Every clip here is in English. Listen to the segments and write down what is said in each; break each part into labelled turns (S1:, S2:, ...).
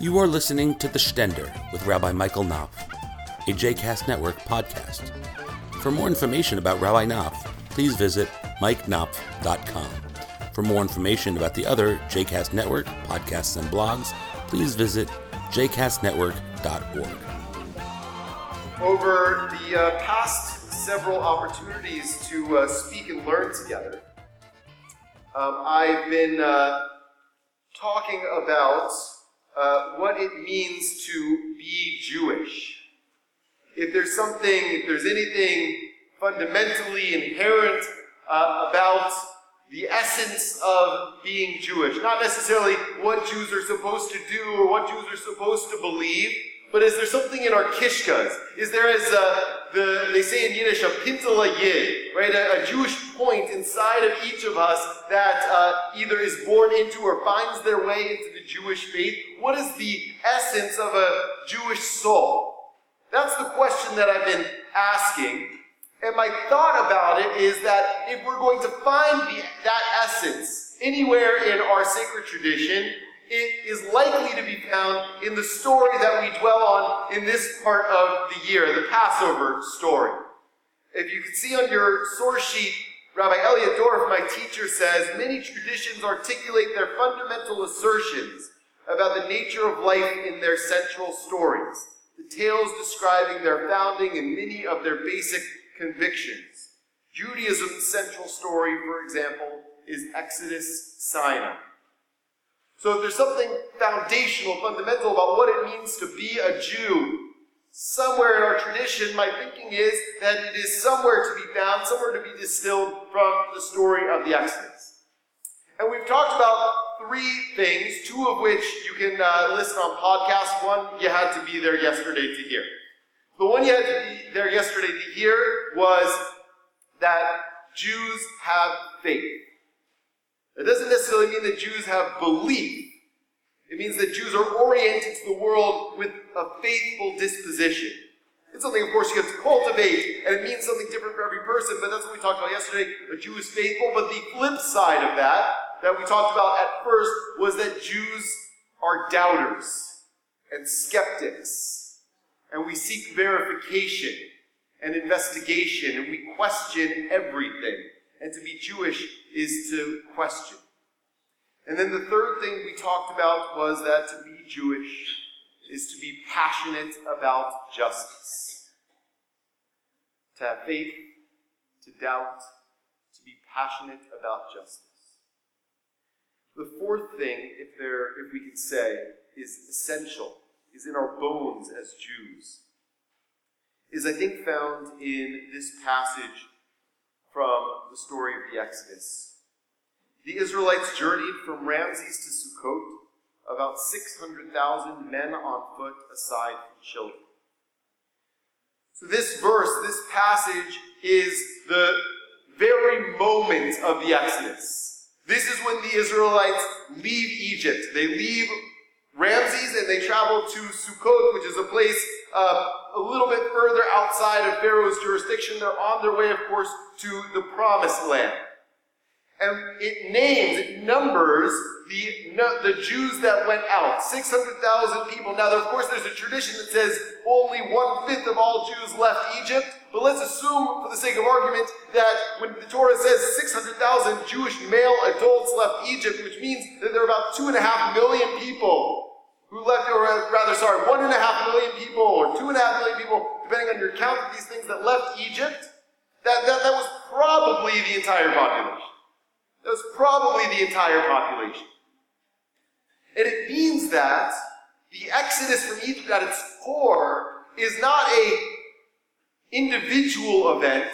S1: You are listening to The Stender with Rabbi Michael Knopf, a JCast Network podcast. For more information about Rabbi Knopf, please visit mikeknopf.com. For more information about the other JCast Network podcasts and blogs, please visit jcastnetwork.org.
S2: Over the uh, past several opportunities to uh, speak and learn together, um, I've been uh, talking about uh, what it means to be Jewish. If there's something, if there's anything fundamentally inherent uh, about the essence of being Jewish, not necessarily what Jews are supposed to do or what Jews are supposed to believe, but is there something in our kishkas? Is there, as uh, the, they say in Yiddish, a pintele yid, right? A, a, Jewish point inside of each of us that uh, either is born into or finds their way into the Jewish faith. What is the essence of a Jewish soul? That's the question that I've been asking. And my thought about it is that if we're going to find the, that essence anywhere in our sacred tradition, it is likely to be found in the story that we dwell on in this part of the year, the Passover story. If you can see on your source sheet, Rabbi Elliot Dorff, my teacher, says many traditions articulate their fundamental assertions about the nature of life in their central stories, the tales describing their founding and many of their basic convictions. Judaism's central story, for example, is Exodus Sinai. So if there's something foundational, fundamental about what it means to be a Jew, somewhere in our tradition, my thinking is that it is somewhere to be found, somewhere to be distilled from the story of the Exodus. And we've talked about three things, two of which you can uh, listen on podcast. One you had to be there yesterday to hear. The one you had to be there yesterday to hear was that Jews have faith. That doesn't necessarily mean that Jews have belief. It means that Jews are oriented to the world with a faithful disposition. It's something, of course, you have to cultivate, and it means something different for every person, but that's what we talked about yesterday. A Jew is faithful, but the flip side of that, that we talked about at first, was that Jews are doubters and skeptics. And we seek verification and investigation, and we question everything. And to be Jewish is to question. And then the third thing we talked about was that to be Jewish is to be passionate about justice. To have faith, to doubt, to be passionate about justice. The fourth thing, if there if we could say, is essential, is in our bones as Jews, is I think found in this passage from the story of the Exodus. The Israelites journeyed from Ramses to Sukkot, about 600,000 men on foot aside from children. So, this verse, this passage, is the very moment of the Exodus. This is when the Israelites leave Egypt. They leave Ramses and they travel to Sukkot, which is a place uh, a little bit further outside of Pharaoh's jurisdiction. They're on their way, of course, to the promised land. And it names, it numbers the, the Jews that went out 600,000 people. Now, of course, there's a tradition that says only one fifth of all Jews left Egypt. But let's assume, for the sake of argument, that when the Torah says 600,000 Jewish male adults left Egypt, which means that there are about two and a half million people who left, or rather, sorry, one and a half million people, or two and a half million people, depending on your count of these things, that left Egypt, that, that, that was probably the entire population. That was probably the entire population. And it means that the exodus from Egypt at its core is not a individual event,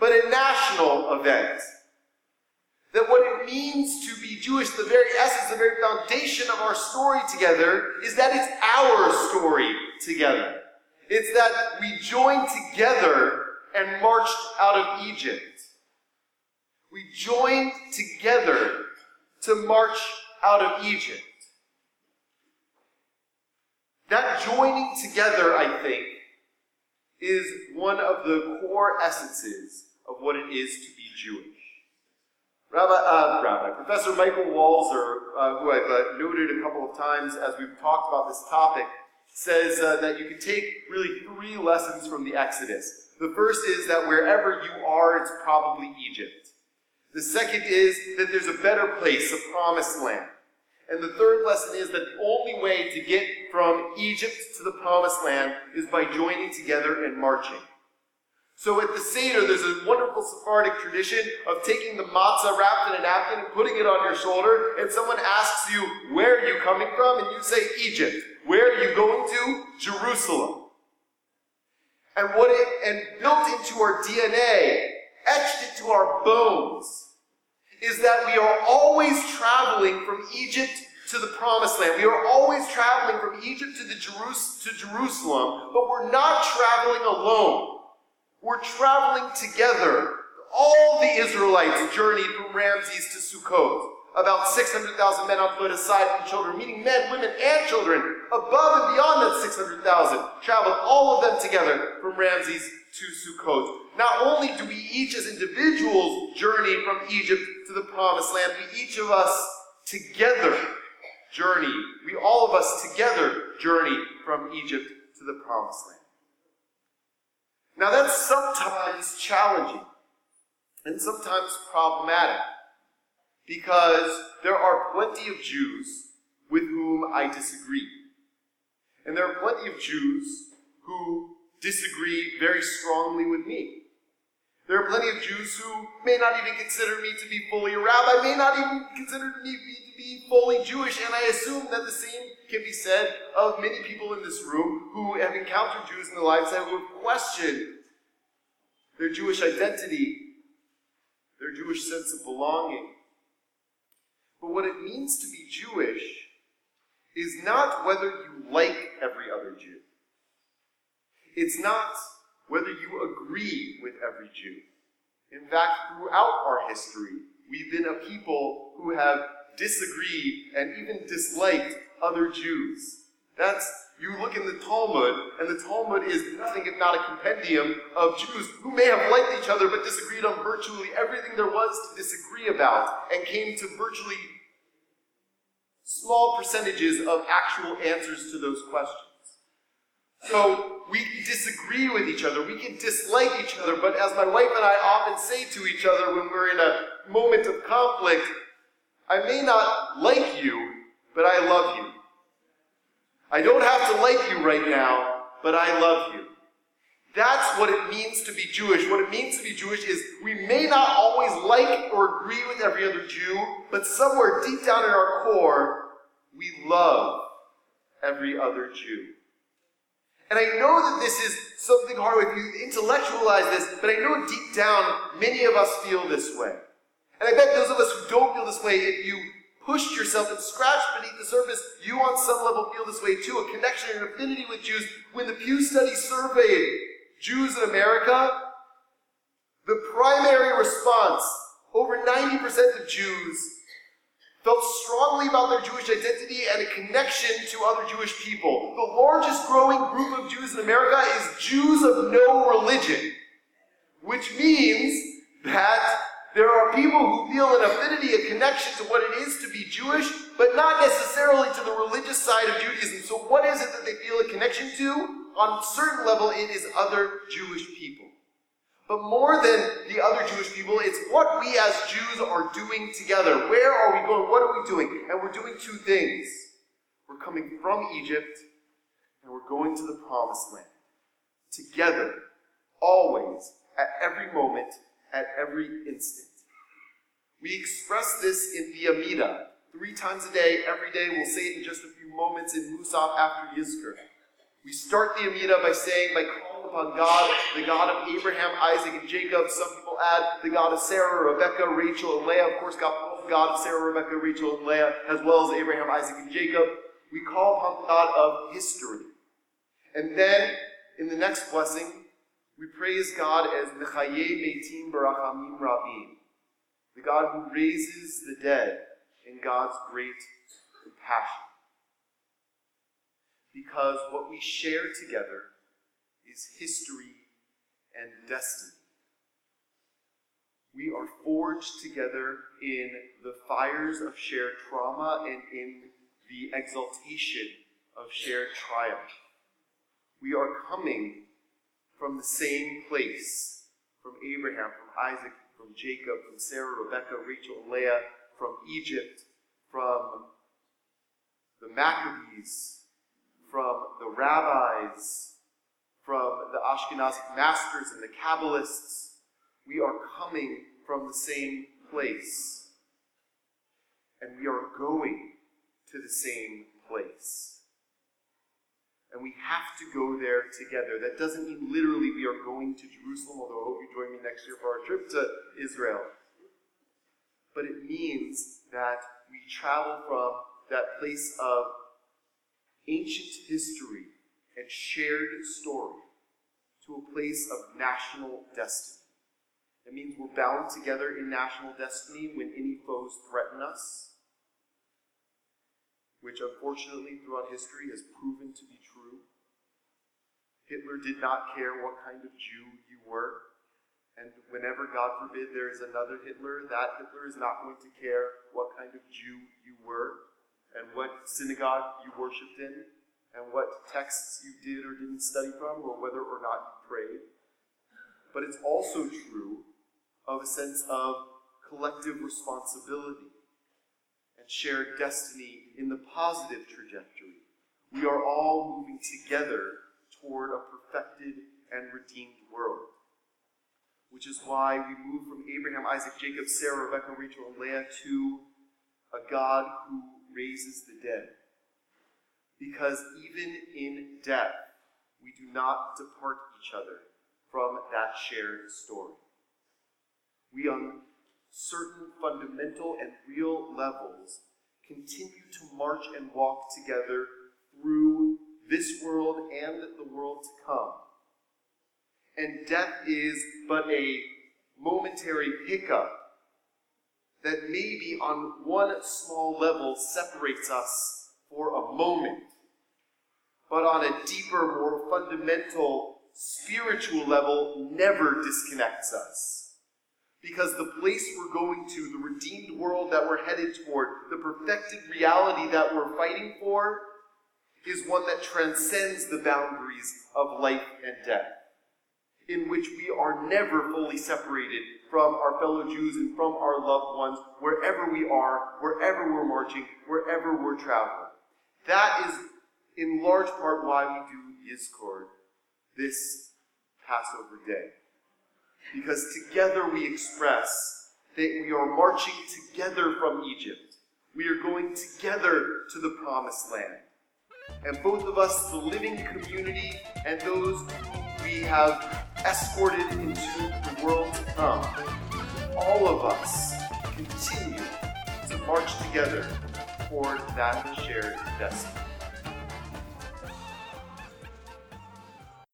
S2: but a national event. That what it means to be Jewish, the very essence, the very foundation of our story together, is that it's our story together. It's that we joined together and marched out of Egypt. We joined together to march out of Egypt. That joining together, I think, is one of the core essences of what it is to be Jewish. Rabbi, uh, Rabbi, Professor Michael Walzer, uh, who I've uh, noted a couple of times as we've talked about this topic, says uh, that you can take really three lessons from the Exodus. The first is that wherever you are, it's probably Egypt. The second is that there's a better place, a promised land. And the third lesson is that the only way to get from Egypt to the promised land is by joining together and marching. So at the Seder, there's a wonderful Sephardic tradition of taking the matzah wrapped in a napkin and putting it on your shoulder, and someone asks you, where are you coming from? And you say, Egypt. Where are you going to? Jerusalem. And what it, and built into our DNA, etched into our bones, is that we are always traveling from Egypt to the promised land. We are always traveling from Egypt to, the Jerus- to Jerusalem, but we're not traveling alone were traveling together. All the Israelites journeyed from Ramses to Sukkot. About 600,000 men on foot, aside from children, meaning men, women, and children, above and beyond that 600,000, traveled all of them together from Ramses to Sukkot. Not only do we each as individuals journey from Egypt to the promised land, we each of us together journey, we all of us together journey from Egypt to the promised land. Now, that's sometimes challenging and sometimes problematic because there are plenty of Jews with whom I disagree. And there are plenty of Jews who disagree very strongly with me. There are plenty of Jews who may not even consider me to be fully a rabbi, may not even consider me to be fully Jewish, and I assume that the same can be said of many people in this room who have encountered Jews in their lives that have questioned their Jewish identity, their Jewish sense of belonging. But what it means to be Jewish is not whether you like every other Jew. It's not whether you agree with every Jew. In fact, throughout our history, we've been a people who have disagreed and even disliked other Jews. That's you look in the Talmud, and the Talmud is nothing if not a compendium of Jews who may have liked each other but disagreed on virtually everything there was to disagree about, and came to virtually small percentages of actual answers to those questions. So we disagree with each other, we can dislike each other, but as my wife and I often say to each other when we're in a moment of conflict, I may not like you, but I love you. I don't have to like you right now, but I love you. That's what it means to be Jewish. What it means to be Jewish is we may not always like or agree with every other Jew, but somewhere deep down in our core, we love every other Jew. And I know that this is something hard if you intellectualize this, but I know deep down many of us feel this way. And I bet those of us who don't feel this way, if you pushed yourself and scratched beneath the surface, you on some level feel this way too. A connection and affinity with Jews. When the Pew Study surveyed Jews in America, the primary response, over 90% of Jews felt strongly about their Jewish identity and a connection to other Jewish people. The largest growing group of Jews in America is Jews of no religion, which means that there are people who feel an affinity, a connection to what it is to be Jewish, but not necessarily to the religious side of Judaism. So, what is it that they feel a connection to? On a certain level, it is other Jewish people. But more than the other Jewish people, it's what we as Jews are doing together. Where are we going? What are we doing? And we're doing two things. We're coming from Egypt, and we're going to the promised land. Together, always, at every moment, at every instant. We express this in the Amida. Three times a day, every day, we'll say it in just a few moments in Musaf after Yizkor. We start the Amida by saying, by calling upon God, the God of Abraham, Isaac, and Jacob. Some people add the God of Sarah, Rebecca, Rachel, and Leah. Of course, God, God of Sarah, Rebecca, Rachel, and Leah, as well as Abraham, Isaac, and Jacob. We call upon the God of history. And then, in the next blessing, we praise God as Mechaye Meitim Barachamim Rabim, the God who raises the dead in God's great compassion. Because what we share together is history and destiny. We are forged together in the fires of shared trauma and in the exaltation of shared triumph. We are coming from the same place from Abraham, from Isaac, from Jacob, from Sarah, Rebecca, Rachel, Leah, from Egypt, from the Maccabees, from the rabbis, from the Ashkenazic masters and the Kabbalists. We are coming from the same place. And we are going to the same place. And we have to go there together. That doesn't mean literally we are going to Jerusalem, although I hope you join me next year for our trip to Israel. But it means that we travel from that place of ancient history and shared story to a place of national destiny. It means we're bound together in national destiny when any foes threaten us, which unfortunately throughout history has proven to be. Hitler did not care what kind of Jew you were. And whenever, God forbid, there is another Hitler, that Hitler is not going to care what kind of Jew you were and what synagogue you worshiped in and what texts you did or didn't study from or whether or not you prayed. But it's also true of a sense of collective responsibility and shared destiny in the positive trajectory. We are all moving together toward a perfected and redeemed world which is why we move from Abraham, Isaac, Jacob, Sarah, Rebecca, Rachel, and Leah to a God who raises the dead. Because even in death, we do not depart each other from that shared story. We, on certain fundamental and real levels, continue to march and walk together through this world and the world to come and death is but a momentary hiccup that maybe on one small level separates us for a moment, but on a deeper, more fundamental, spiritual level never disconnects us. Because the place we're going to, the redeemed world that we're headed toward, the perfected reality that we're fighting for, is one that transcends the boundaries of life and death in which we are never fully separated from our fellow Jews and from our loved ones, wherever we are, wherever we're marching, wherever we're traveling. That is, in large part, why we do Yizkor this Passover day. Because together we express that we are marching together from Egypt. We are going together to the promised land. And both of us, the living community and those we have escorted into the world to come, all of us continue to march together toward that shared destiny.